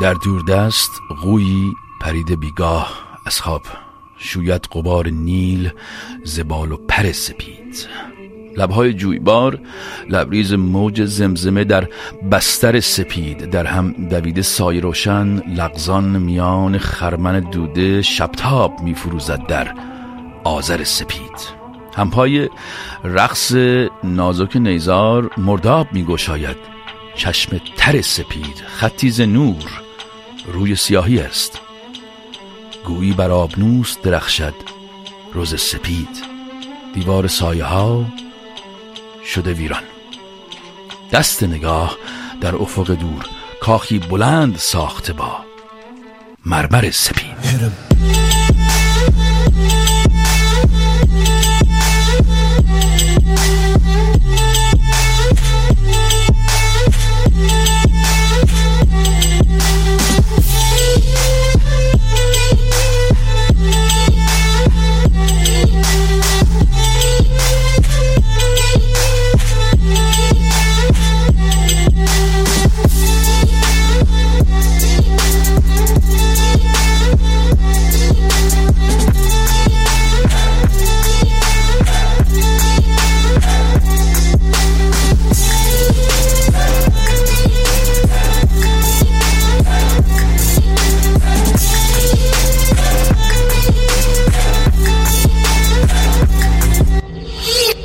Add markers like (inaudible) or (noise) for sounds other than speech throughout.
در دوردست قویی پرید بیگاه از خواب شوید قبار نیل زبال و پر سپید. لبهای جویبار لبریز موج زمزمه در بستر سپید. در هم دویده سای روشن لغزان میان خرمن دوده شبتاب میفروزد در آذر سپید. همپای رقص نازک نیزار مرداب میگشاید چشم تر سپید. خطیز نور روی سیاهی است. گویی بر آبنوس درخشد روز سپید. دیوار سایه ها شده ویران. دست نگاه در افق دور کاخی بلند ساخته با مرمر سپید.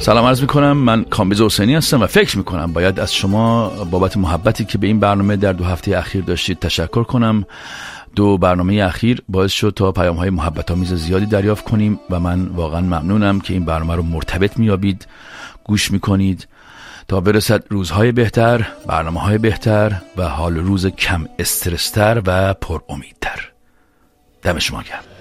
سلام عرض می‌کنم. من کامبیز حسینی هستم و فکر می‌کنم باید از شما بابت محبتی که به این برنامه در دو هفته اخیر داشتید تشکر کنم. دو برنامه اخیر باعث شد تا پیام های محبت آمیز زیادی دریافت کنیم و من واقعا ممنونم که این برنامه رو مرتبط میابید گوش می‌کنید تا برسد روزهای بهتر برنامه های بهتر و حال روز کم استرستر و پر امیدتر دم شما گرم.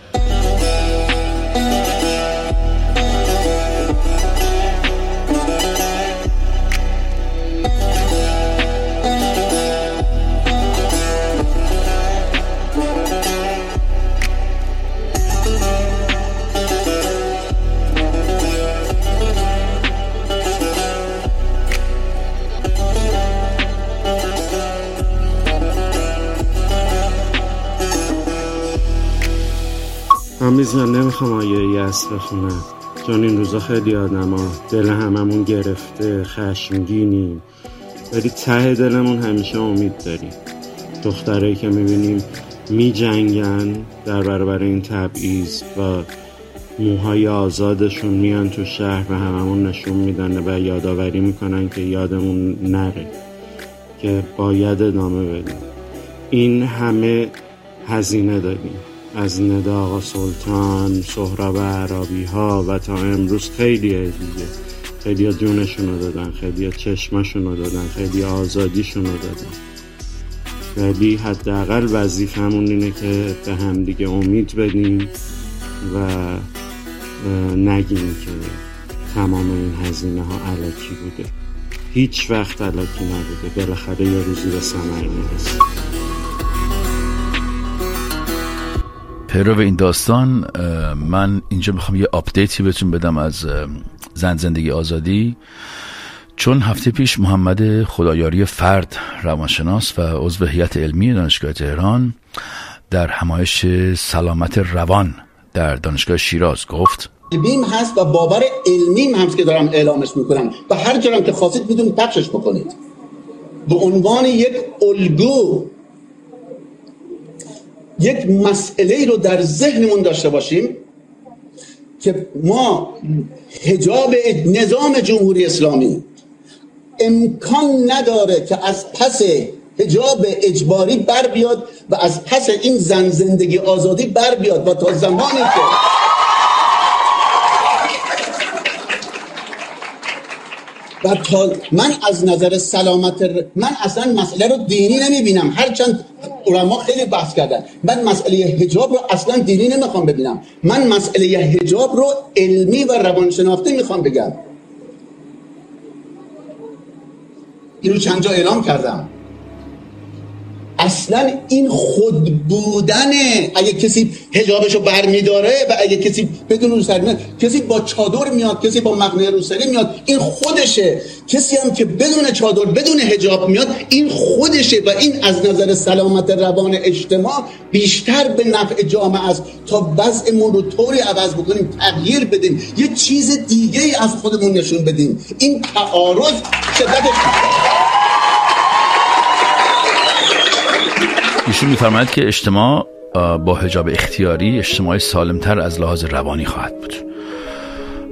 آمیز من نمی‌خوام آیه یس بخونم. چون این روزا خیلی آدم ها. دل هممون گرفته خشمگینیم ولی ته دلمون همیشه امید داریم. دخترایی که می‌بینیم می جنگن در برابر این تبعیض و موهای آزادشون میان تو شهر و هممون نشون میدن و یادآوری می‌کنن که یادمون نره که باید ادامه بدیم. این همه هزینه داریم. از ندا سلطان سهراب عربی ها و تا امروز خیلی دیگه خیلی جونشون رو دادن خیلی چشمشون رو دادن خیلی آزادیشون رو دادن. ولی حداقل وظیفمون اینه که به همدیگه امید بدیم و نگیم که تمام این هزینه ها علکی بوده. هیچ وقت علکی نبوده. بالاخره یه روزی به ثمر می‌رسه پیرو این داستان من اینجا می‌خوام یه آپدیتی بهتون بدم از زن زندگی آزادی. چون هفته پیش محمد خدایاری فرد روانشناس و عضو هیئت علمی دانشگاه تهران در همایش سلامت روان در دانشگاه شیراز گفت علمیم هست و باور علمیم هست که دارم اعلامش می‌کنم و هر جرم که خواستید می‌تونید پخشش بکنید. به عنوان یک الگو یک مسئله رو در ذهنمون داشته باشیم که ما هجاب نظام جمهوری اسلامی امکان نداره که از پس هجاب اجباری بر بیاد و از پس این زن زندگی آزادی بر بیاد و تا زمانی که و تا من از نظر سلامت من اصلا مسئله رو دینی نمی‌بینم. هرچند علما خیلی بحث کردن. من مسئله حجاب رو اصلا دینی نمی‌خوام ببینم. من مسئله حجاب رو علمی و روانشناختی می‌خوام بگم. این رو چند جا اعلام کردم. اصلا این خود بودنه. اگه کسی هجابشو برمیداره و اگه کسی بدون روسری میاد کسی با چادر میاد کسی با مقنعه روسری میاد این خودشه. کسی هم که بدون چادر بدون هجاب میاد این خودشه و این از نظر سلامت روان اجتماع بیشتر به نفع جامعه است. تا وضعمون رو طوری عوض بکنیم تغییر بدیم یه چیز دیگه ای از خودمون نشون بدیم. این تعارض شدتش ایشون میفرماید که اجتماع با حجاب اختیاری اجتماعی سالمتر از لحاظ روانی خواهد بود.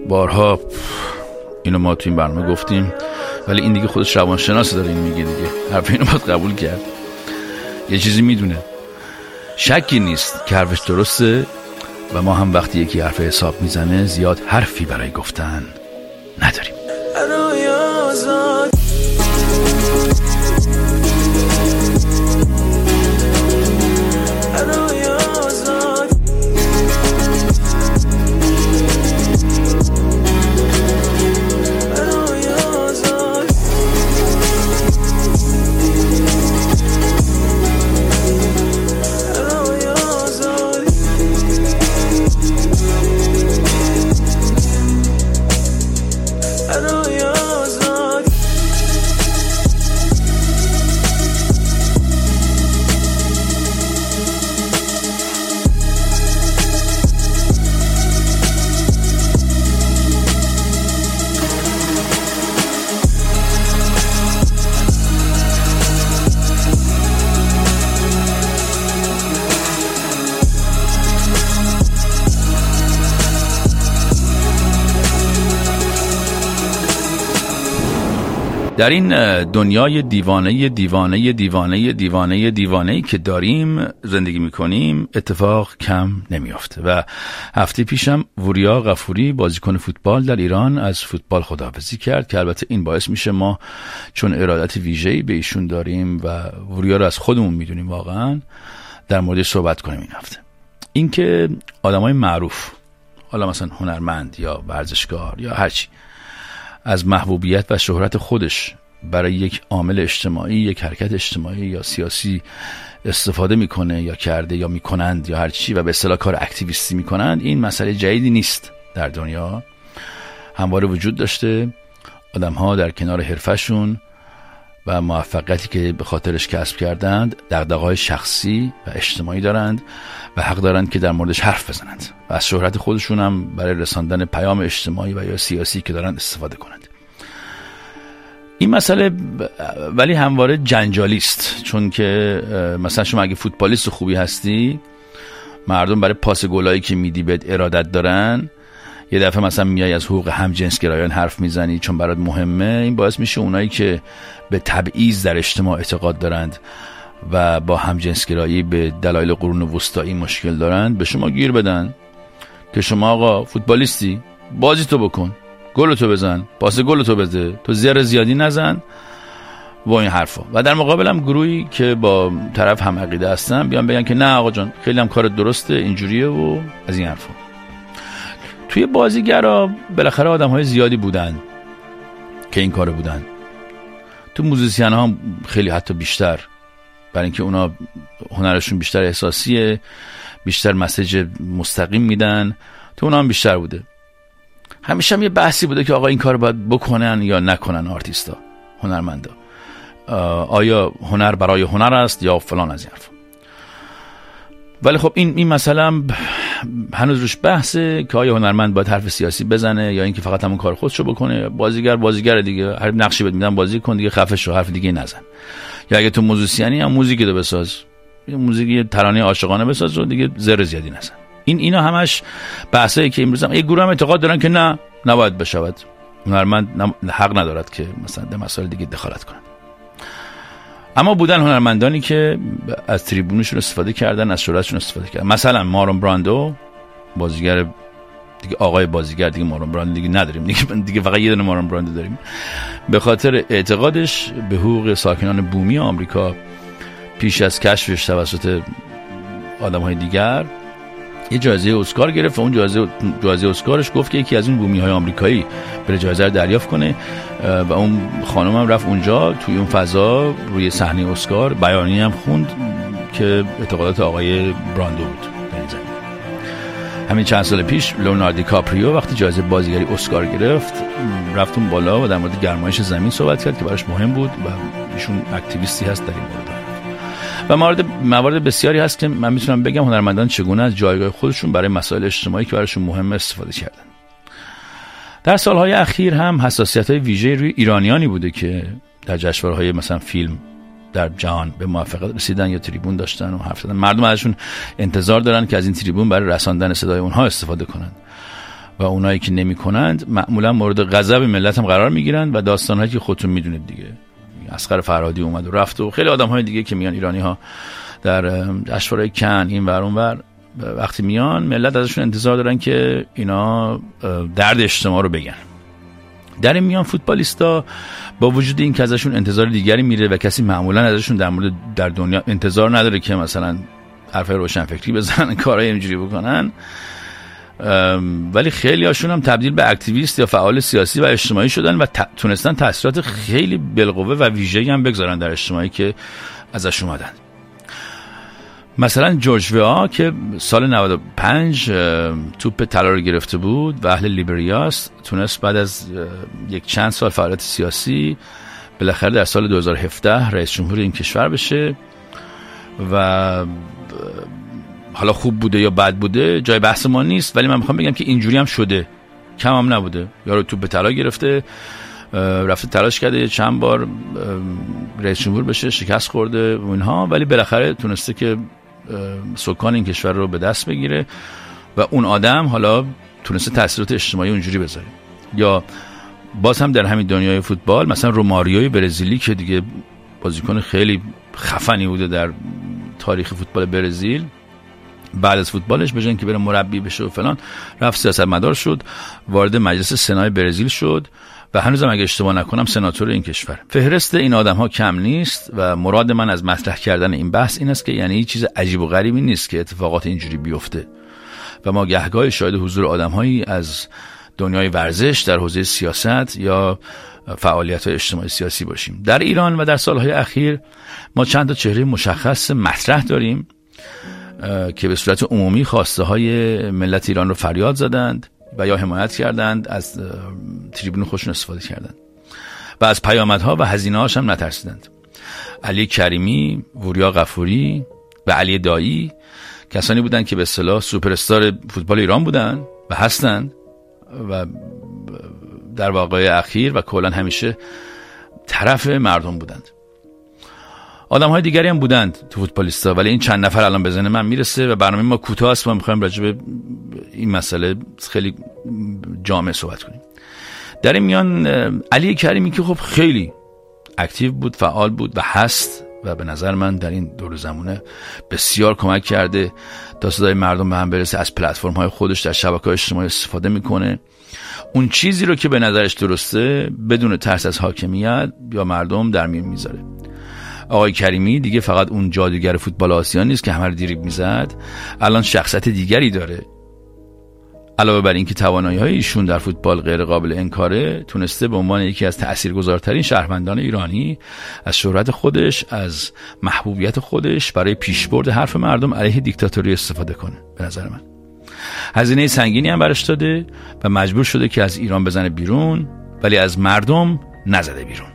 بارها اینو ما تو این برنامه گفتیم ولی این دیگه خودش روانشناس داره این میگه دیگه. حرف اینو باید قبول کرد. یه چیزی می‌دونه. شکی نیست که حرفش درسته و ما هم وقتی یکی حرف حساب می‌زنه زیاد حرفی برای گفتن نداریم. در این دنیای دیوانه دیوانه دیوانه دیوانه دیوانه که داریم زندگی می‌کنیم اتفاق کم نمیافته. و هفته پیشم وریا غفوری بازیکن فوتبال در ایران از فوتبال خداحافظی کرد که البته این باعث میشه ما چون ارادت ویژه‌ای به ایشون داریم و وریا رو از خودمون می‌دونیم واقعا در مورد صحبت کنیم این هفته. اینکه آدمای معروف حالا مثلا هنرمند یا ورزشکار یا هرچی از محبوبیت و شهرت خودش برای یک عامل اجتماعی یک حرکت اجتماعی یا سیاسی استفاده می‌کنه یا کرده یا می‌کنند یا هرچی و به اصطلاح کار اکتیویستی می‌کنند این مسئله جدیدی نیست در دنیا. همواره وجود داشته. آدم ها در کنار حرفشون و موفقیتی که به خاطرش کسب کردند دقدقه شخصی و اجتماعی دارند و حق دارند که در موردش حرف بزنند. و از شهرت خودشون هم برای رساندن پیام اجتماعی و یا سیاسی که دارند استفاده کنند. این مسئله ولی همواره جنجالی است. چون که مثلا شما اگه فوتبالیست خوبی هستی مردم برای پاس گلایی که میدی بهت ارادت دارن یه دفعه مثلا میای از حقوق گرایان حرف می‌زنی چون برات مهمه این باعث میشه اونایی که به تبعیض در اجتماع اعتقاد دارند و با گرایی به دلایل قرون وسطایی مشکل دارند به شما گیر بدن. که شما آقا فوتبالیستی بازی تو بکن گل تو بزن پاس گل تو بده تو زیر زیادی نزن. و این حرفا. و در مقابلم گروهی که با طرف هم عقیده هستن بیان بگن که نه آقا جان خیلی هم کار درسته اینجوریه و از این حرفا. توی بازیگرا بالاخره آدم های زیادی بودن که این کار بودن. تو موزیسین ها خیلی حتی بیشتر. برای اینکه اونا هنرشون بیشتر احساسیه بیشتر مسیج مستقیم میدن. تو اونا هم بیشتر بوده. همیشه هم یه بحثی بوده که آقا این کار باید بکنن یا نکنن آرتیستا هنرمندا. آیا هنر برای هنر است یا فلان از این حرف ولی خب این این مسئله هنوز روش بحثه که آیا هنرمند باید حرف سیاسی بزنه یا اینکه فقط همون کار خودشو بکنه. بازیگر بازیگر دیگه هر نقشی بهت میدن بازی کن دیگه خفه شو حرف دیگه نزن. یا اگه تو موزیسیانی هم موزیکی رو بساز موزیک ترانه عاشقانه بساز و دیگه زر زیادی نزن. این اینا همش بحثایی که امروز هم یه گروه هم اعتقاد دارن که نه نباید بشود. هنرمند حق ندارد که مثلا در مسائل دیگه دخالت کنه اما بودن هنرمندانی که از تریبونشون استفاده کردن از شهرتشون استفاده کردن. مثلا مارون براندو بازیگر دیگه آقای بازیگر دیگه مارون براندو دیگه نداریم. دیگه دیگه فقط یه دونه مارون براندو داریم. به خاطر اعتقادش به حقوق ساکنان بومی آمریکا پیش از کشفش توسط آدم های دیگر یه جایزه اسکار گرفت و اون جایزه جایزه اسکارش گفت که یکی از این بومی های آمریکایی بره جایزه رو دریافت کنه و اون خانم هم رفت اونجا توی اون فضا روی صحنه اسکار. بیانی هم خوند که اعتقادات آقای براندو بود. همین چند سال پیش لوناردی کاپریو وقتی جایزه بازیگری اسکار گرفت رفت اون بالا و در مورد گرمایش زمین صحبت کرد که براش مهم بود و ایشون اکتیویستی هست در این مورد. و موارد موارد بسیاری هست که من می‌تونم بگم هنرمندان چگونه از جایگاه خودشون برای مسائل اجتماعی که براشون مهم استفاده کردن. در سالهای اخیر هم حساسیت های ویژه روی ایرانیانی بوده که در جشنواره‌های مثلا فیلم در جهان به موفقیت رسیدن یا تریبون داشتن و حرف زدن. مردم ازشون انتظار دارن که از این تریبون برای رساندن صدای اونها استفاده کنند. و اونایی که نمی کنند معمولا مورد غضب ملت هم قرار می‌گیرند و داستانهایی که خودتون می‌دونید دیگه. اسقر فرهادی اومد و رفت و خیلی آدم های دیگه که میان ایرانی ها در جشنواره کن این ور اون ور وقتی میان ملت ازشون انتظار دارن که اینا درد اجتماع رو بگن. در این میان فوتبالیستا با وجود این که ازشون انتظار دیگری میره و کسی معمولا ازشون در مورد در دنیا انتظار نداره که مثلا روشن فکری بزنن (laughs) کارهای اینجوری بکنن ولی خیلی هاشون هم تبدیل به اکتیویست یا فعال سیاسی و اجتماعی شدن و تونستن تاثیرات خیلی بالقوه و ویژه‌ای هم بگذارن در اجتماعی که ازش اومدن. مثلا جورج ویا که سال 95 توپ طلا رو گرفته بود و اهل لیبریاست تونست بعد از یک چند سال فعالیت سیاسی بالاخره در سال 2017 رئیس جمهور این کشور بشه و حالا خوب بوده یا بد بوده جای بحث ما نیست ولی من می‌خوام بگم که اینجوری هم شده. کم هم نبوده. یارو توپ طلا گرفته رفته تلاش کرده چند بار رئیس جمهور بشه شکست خورده و اینها ولی بالاخره تونسته که سکان این کشور رو به دست بگیره و اون آدم حالا تونسته تاثیرات اجتماعی اونجوری بذاره. یا باز هم در همین دنیای فوتبال مثلا روماریوی برزیلی که دیگه بازیکن خیلی خفنی بوده در تاریخ فوتبال برزیل بعد از فوتبالش بجن که بره مربی بشه و فلان رفت سیاست مدار شد وارد مجلس سنای برزیل شد و هنوزم اگه اشتباه نکنم سناتور این کشور. فهرست این آدم ها کم نیست و مراد من از مطرح کردن این بحث این است که یعنی چیز عجیب و غریبی نیست که اتفاقات اینجوری بیفته. و ما گهگاه شاهد حضور آدم هایی از دنیای ورزش در حوزه سیاست یا فعالیت های اجتماعی سیاسی باشیم. در ایران و در سالهای اخیر ما چند تا چهره مشخص مطرح داریم. که به صورت عمومی خواسته های ملت ایران رو فریاد زدند و یا حمایت کردند از تریبون خوشون استفاده کردند. و از پیامدها و هزینه هاش هم نترسیدند. علی کریمی، وریا غفوری و علی دایی کسانی بودند که به اصطلاح سوپر استار فوتبال ایران بودند و هستند و در واقع اخیر و کلا همیشه طرف مردم بودند. آدم های دیگری هم بودند تو فوتبالیستا ولی این چند نفر الان بزنه من می‌رسه و برنامه ما کوتاه است. ما می‌خوایم راجع به این مسئله خیلی جامع صحبت کنیم. در این میان علی کریمی که خب خیلی اکتیو بود فعال بود و هست و به نظر من در این دور زمانه بسیار کمک کرده تا صدای مردم به هم برسه از پلتفرم های خودش در شبکه های اجتماعی استفاده می‌کنه. اون چیزی رو که به نظرش درسته بدون ترس از حاکمیت یا مردم در میون می‌ذاره. آقای کریمی دیگه فقط اون جادوگر فوتبال آسیا نیست که همه رو دیریب می‌زد. الان شخصت دیگری داره. علاوه بر اینکه توانایی های ایشون در فوتبال غیر قابل انکاره تونسته به عنوان یکی از تاثیرگذارترین شهروندان ایرانی از شهرت خودش از محبوبیت خودش برای پیشبرد حرف مردم علیه دیکتاتوری استفاده کنه. به نظر من. هزینه سنگینی هم برش داده و مجبور شده که از ایران بزنه بیرون ولی از مردم نزده بیرون.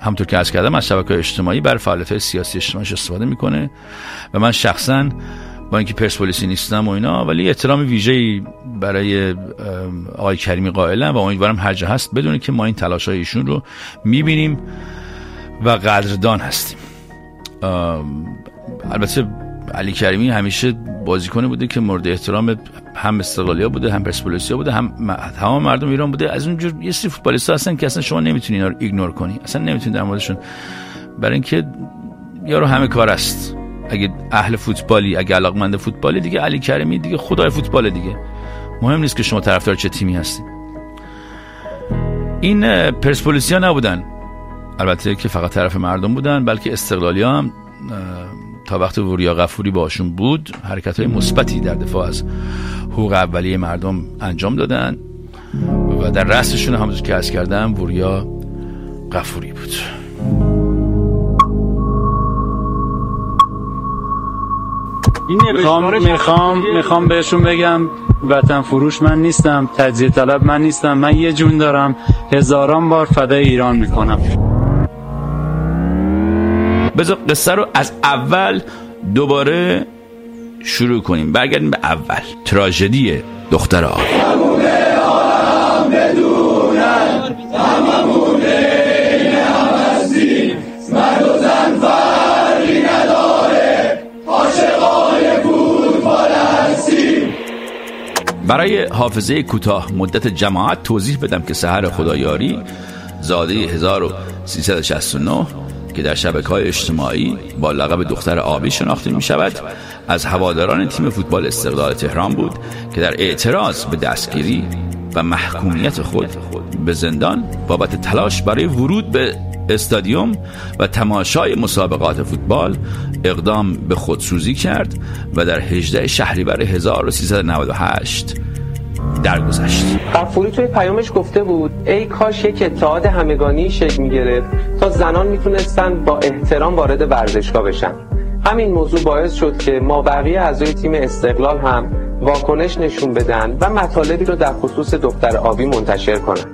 همطور که از کردم از شبکه اجتماعی برای فعالیت سیاسی اجتماعی استفاده می‌کنه و من شخصا با اینکه پرسپولیسی نیستم و اینا ولی احترام ویژه‌ای برای آقای کریمی قائلم و امیدوارم هر جا هست بدونه که ما این تلاش های ایشون رو می‌بینیم و قدردان هستیم. البته علی کریمی همیشه بازیکن بوده که مورد احترام هم استقلالیا بوده هم پرسپولیسیا بوده هم تمام مردم ایران بوده. از اونجور یه سری فوتبالیستا هستن که اصلا شما نمی‌تونی اینا رو ایگنور کنی. اصلا نمی‌تونی در موردشون. برای اینکه یارو همه کار است. اگه اهل فوتبالی اگه علاقمند فوتبالی دیگه علی کریمی دیگه خدای فوتبال دیگه. مهم نیست که شما طرفدار چه تیمی هستی این پرسپولیسیا نبودن. البته که فقط طرف مردم بودن بلکه استقلالی هم تا وقت وریا غفوری باشون بود حرکت های مثبتی در دفاع از حقوق اولیه مردم انجام دادن و در رستشون همونطور که از کردم وریا غفوری بود. می‌خوام می‌خوام می‌خوام بهشون بگم وطن فروش من نیستم تجزیه طلب من نیستم من یه جون دارم هزاران بار فدای ایران می‌کنم. بذار قصه رو از اول دوباره شروع کنیم. برگردیم به اول. تراژدی دختر آقا برای حافظه کوتاه مدت جماعت توضیح بدم که سهر خدایاری زاده 1369 که در شبکه های اجتماعی با لقب دختر آبی شناخته می شود از هواداران تیم فوتبال استقلال تهران بود که در اعتراض به دستگیری و محکومیت خود به زندان بابت تلاش برای ورود به استادیوم و تماشای مسابقات فوتبال اقدام به خودسوزی کرد و در 18 شهریور 1398 درگذشت. غفوری توی پیامش گفته بود ای کاش یک اتحاد همگانی شکل می‌گرفت تا زنان می‌تونستن با احترام وارد ورزشگاه بشن. همین موضوع باعث شد که ما بقیه اعضای تیم استقلال هم واکنش نشون بدن و مطالبی رو در خصوص دختر آبی منتشر کنن.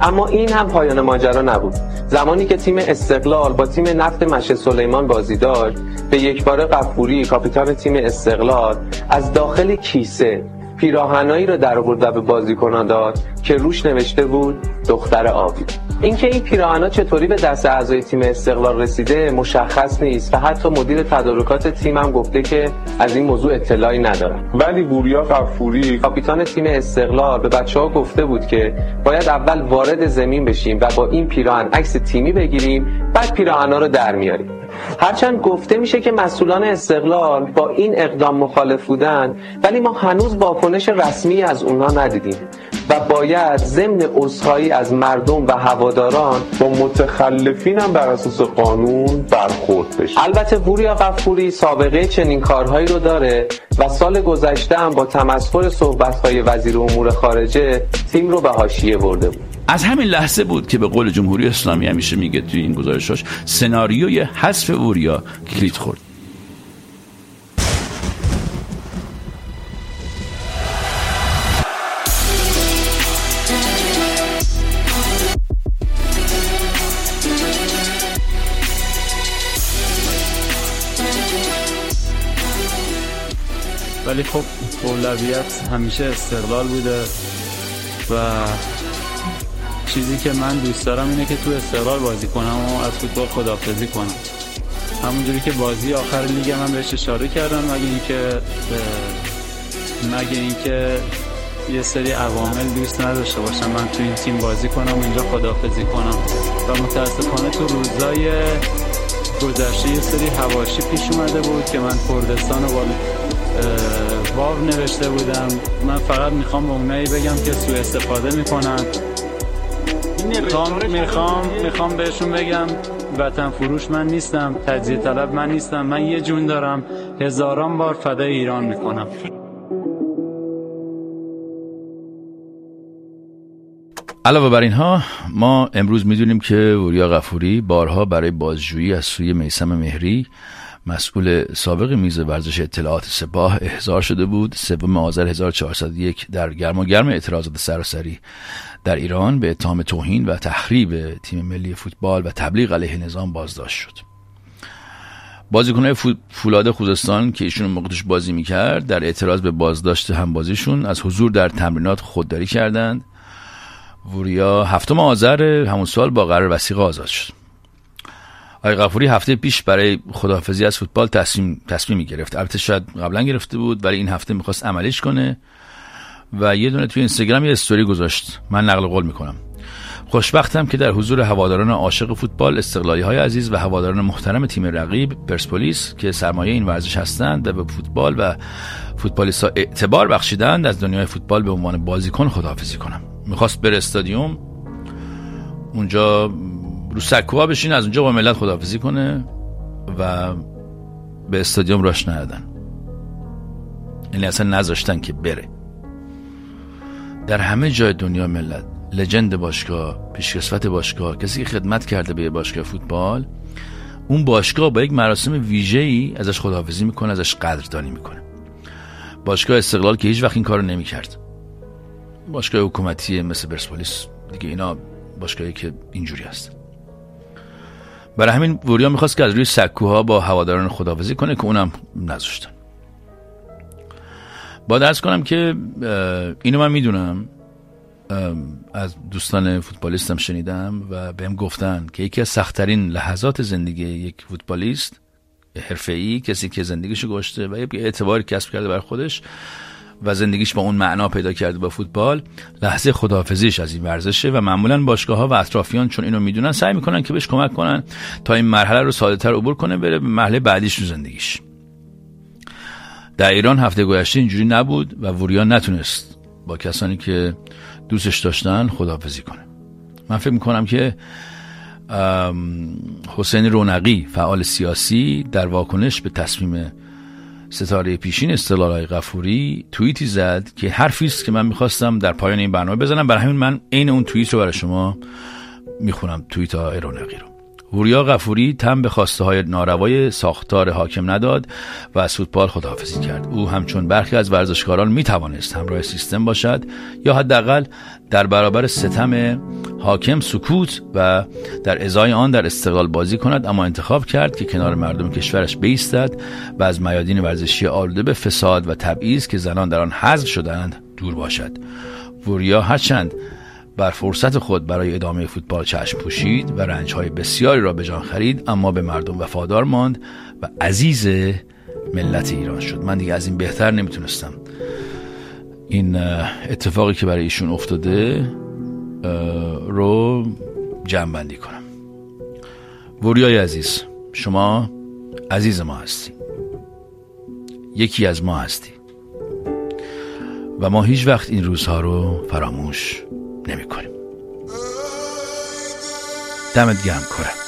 اما این هم پایان ماجرا نبود. زمانی که تیم استقلال با تیم نفت مشه سلیمان بازی داشت به یک بار قفوری کاپیتان تیم استقلال از داخل کیسه پیراهنایی رو در آورد و به بازیکنان داد که روش نوشته بود دختر آبی. اینکه این پیراهنا چطوری به دست اعضای تیم استقلال رسیده مشخص نیست و حتی مدیر تدارکات تیم هم گفته که از این موضوع اطلاعی ندارم ولی بوریا قفوری کاپیتان تیم استقلال به بچه ها گفته بود که باید اول وارد زمین بشیم و با این پیراهن عکس تیمی بگیریم بعد پیراهنا رو در میاریم. هرچند گفته میشه که مسئولان استقلال با این اقدام مخالف بودن ولی ما هنوز واکنش رسمی از اونها ندیدیم و باید ضمن عذرخواهی از مردم و هواداران با متخلفین هم بر اساس قانون برخورد بشه. البته وریا غفوری سابقه چنین کارهایی رو داره و سال گذشته هم با تمسخر صحبت‌های وزیر امور خارجه تیم رو به حاشیه برده بود. از همین لحظه بود که به قول جمهوری اسلامی همیشه میگه توی این گزارشاش سناریوی حذف وریا کلید خورد. ولی خب اولویت همیشه استقلال بوده و چیزی که من دوست دارم اینه که تو استقلال بازی کنم و از فوتبال خدافزی کنم. همونجوری که بازی آخر لیگ من بهش اشاره کردم مگه اینکه مگه اینکه یه سری عوامل دوست نداشته باشم. من تو این تیم بازی کنم و اینجا خدافزی کنم. و متاسفانه تو روزای گذشته یه سری هواشی پیش اومده بود که من کردستان و واو نوشته بودم. من فقط می‌خوام به اونایی بگم که سوء استفاده می‌کنن. می‌خوام می‌خوام بهشون بگم وطن فروش من نیستم تجزیه طلب من نیستم من یه جون دارم. هزاران بار فدای ایران می‌کنم. علاوه بر اینها ما امروز می‌دونیم که وریا غفوری بارها برای بازجویی از سوی میسم مهری مسئول سابق میز ورزش اطلاعات سپاه احضار شده بود. سوم آذر 1401 در گرم و گرم اعتراضات سراسری در ایران به اتهام توهین و تخریب تیم ملی فوتبال و تبلیغ علیه نظام بازداشت شد. بازیکنهای فولاد خوزستان که ایشون موقعش بازی می‌کرد در اعتراض به بازداشت همبازیشون از حضور در تمرینات خودداری کردند. وریا هفتم آذر همون سال با قرار وسیقه آزاد شد. آقای غفوری هفته پیش برای خداحافظی از فوتبال تصمیم تصمیمی گرفت البته شاید قبلا گرفته بود ولی این هفته می‌خواست عملیش کنه و یه دونه توی اینستاگرام یه استوری گذاشت. من نقل قول می‌کنم. خوشبختم که در حضور هواداران عاشق فوتبال استقلالی های عزیز و هواداران محترم تیم رقیب پرسپولیس که سرمایه این ورزش هستند و به فوتبال و فوتبالیستا اعتبار بخشیدند از دنیای فوتبال به عنوان بازیکن خداحافظی کنم. می‌خواست بر استادیوم. اونجا رو سکوها بشین از اونجا با ملت خداحافظی کنه و به استادیوم راش ندادن. یعنی اصلا نذاشتن که بره. در همه جای دنیا ملت لجند باشگاه پیشکسوت باشگاه کسی که خدمت کرده به باشگاه فوتبال اون باشگاه با یک مراسم ویژه ای ازش خداحافظی می‌کنه ازش قدردانی می‌کنه. باشگاه استقلال که هیچ وقت این کارو نمی‌کرد. باشگاه حکومتی مثل پرسپولیس دیگه اینا باشگاهی که اینجوری هست. برای همین وریا می‌خواست که از روی سکوها با هواداران خداحافظی کنه که اونم نذاشتن. با درس کنم که اینو من می‌دونم. از دوستان فوتبالیستم شنیدم و بهم گفتن که یکی از سختترین لحظات زندگی یک فوتبالیست حرفه‌ای کسی که زندگیشو گشته و یه اعتباری کسب کرده بر خودش و زندگیش با اون معنا پیدا کرده با فوتبال لحظه خداحافظیش از این ورزشه و معمولا باشگاه ها و اطرافیان چون اینو می‌دونن سعی می‌کنن که بهش کمک کنن تا این مرحله رو ساده تر عبور کنه بره به مرحله بعدیش رو زندگیش. در ایران هفته گذشته اینجوری نبود و وریا نتونست با کسانی که دوستش داشتن خداحافظی کنه. من فکر می‌کنم که حسین رونقی فعال سیاسی در واکنش به تصمیم ستاره پیشین استقلال های غفوری توییتی زد که حرفی است که من می‌خواستم در پایان این برنامه بزنم. برای همین من عین اون توییت رو برای شما می‌خونم. توییت های رونقی رو. وریا غفوری تم به خواسته های ناروای ساختار حاکم نداد و از فوتبال خداحافظی کرد. او همچون برخی از ورزشکاران می توانست همراه سیستم باشد یا حداقل در برابر ستم حاکم سکوت و در ازای آن در استقلال بازی کند اما انتخاب کرد که کنار مردم کشورش بیستد و از میادین ورزشی آلوده به فساد و تبعیض که زنان در آن حذف شدند دور باشد. وریا هرچند بر فرصت خود برای ادامه فوتبال چشم پوشید و رنجهای بسیاری را به جان خرید اما به مردم وفادار ماند و عزیز ملت ایران شد. من دیگه از این بهتر نمی‌تونستم. این اتفاقی که برای ایشون افتاده رو جمع کنم. وریای عزیز شما عزیز ما هستی. یکی از ما هستی. و ما هیچ وقت این روزها رو فراموش نمی کنیم دمت گرم کره.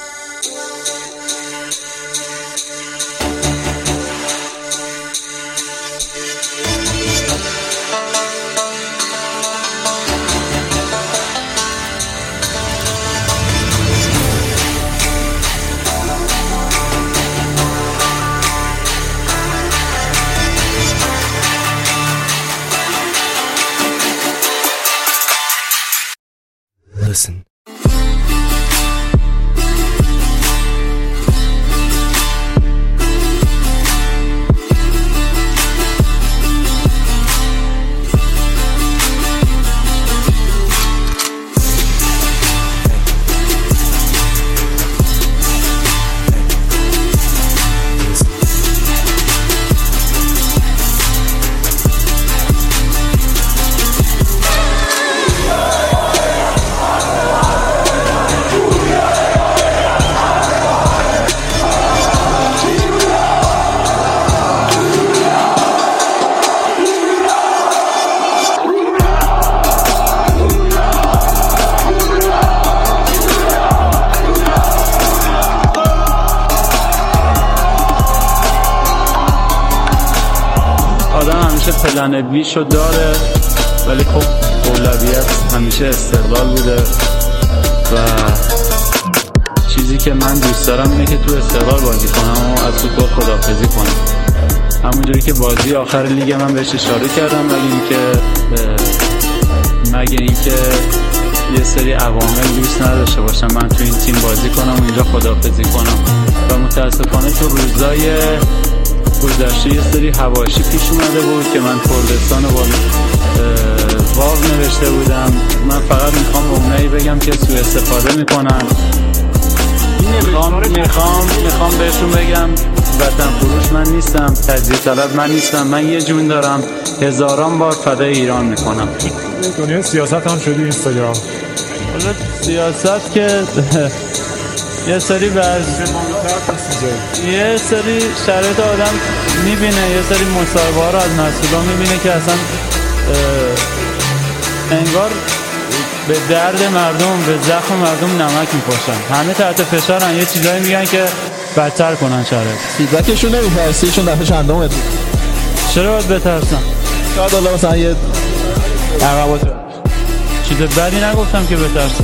بیشو داره. ولی خب اولویت همیشه استقلال بوده. و چیزی که من دوست دارم اینه که تو استقلال بازی کنم و از فوتبال خدافزی کنم. همونجوری که بازی آخر لیگ من بهش اشاره کردم ولی اینکه مگه اینکه یه سری عوامل دوست نداشته باشم من تو این تیم بازی کنم و اینجا خدافزی کنم. و متاسفانه تو روزای گذشته یه سری هواشی پیش اومده بود که من کردستان رو با واو نوشته بودم. من فقط می‌خوام اونایی بگم که سوء استفاده می‌کنن. می‌خوام می‌خوام می‌خوام بهشون بگم وطن فروش من نیستم تجزیه طلب من نیستم. من یه جون دارم. هزاران بار فدای ایران می‌کنم. دنیا سیاست هم شدی اینستاگرام. سیاست که (laughs) یه سری بعض یه سری شرایط آدم می‌بینه یه سری مصاحبه ها رو از مسئولا می‌بینه که اصلا انگار به درد مردم به زخم مردم نمک میپاشن. همه تحت فشارن. یه چیزایی میگن که بدتر کنن شرایط. فیدبکشون نمیترسی چون دفعه چندمه چرا باید بترسم؟ شاید الله مثلا یه چیز بدی نگفتم که بترسم.